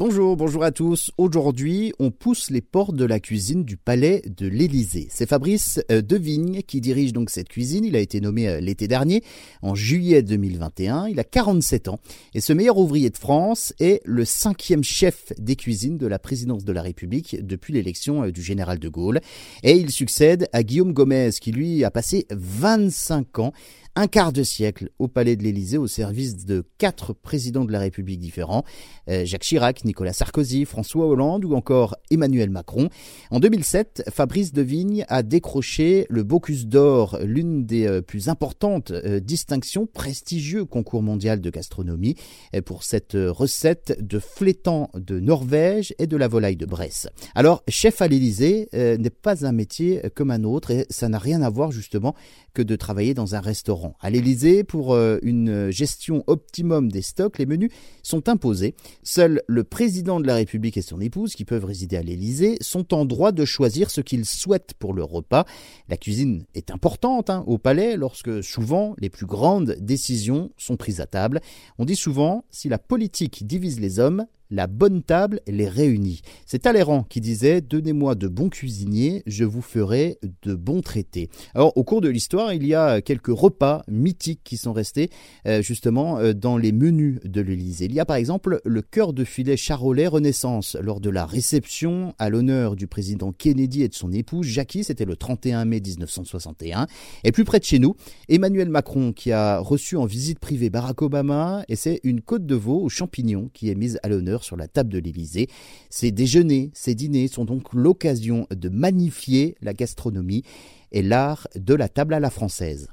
Bonjour, bonjour à tous. Aujourd'hui, on pousse les portes de la cuisine du palais de l'Élysée. C'est Fabrice euh, Devigne qui dirige donc cette cuisine. Il a été nommé euh, l'été dernier, en juillet 2021. Il a 47 ans et ce meilleur ouvrier de France est le cinquième chef des cuisines de la présidence de la République depuis l'élection euh, du général de Gaulle. Et il succède à Guillaume Gomez qui lui a passé 25 ans un quart de siècle au palais de l'Élysée au service de quatre présidents de la République différents, euh, Jacques Chirac, Nicolas Sarkozy, François Hollande ou encore Emmanuel Macron. En 2007, Fabrice Devigne a décroché le Bocuse d'Or, l'une des euh, plus importantes euh, distinctions, prestigieux concours mondial de gastronomie, pour cette recette de flétan de Norvège et de la volaille de Bresse. Alors, chef à l'Élysée n'est pas un métier comme un autre et ça n'a rien à voir justement que de travailler dans un restaurant à l'Élysée, pour euh, une gestion optimum des stocks, les menus sont imposés. Seul le président de la République et son épouse, qui peuvent résider à l'Élysée, sont en droit de choisir ce qu'ils souhaitent pour le repas. La cuisine est importante hein, au palais lorsque souvent les plus grandes décisions sont prises à table. On dit souvent, si la politique divise les hommes, la bonne table les réunit. C'est Talleyrand qui disait Donnez-moi de bons cuisiniers, je vous ferai de bons traités. Alors, au cours de l'histoire, il y a quelques repas mythiques qui sont restés euh, justement euh, dans les menus de l'Élysée. Il y a par exemple le cœur de filet charolais Renaissance lors de la réception à l'honneur du président Kennedy et de son épouse Jackie, c'était le 31 mai 1961. Et plus près de chez nous, Emmanuel Macron qui a reçu en visite privée Barack Obama et c'est une côte de veau aux champignons qui est mise à l'honneur sur la table de l'Élysée. Ces déjeuners, ces dîners sont donc l'occasion de magnifier la gastronomie et l'art de la table à la française.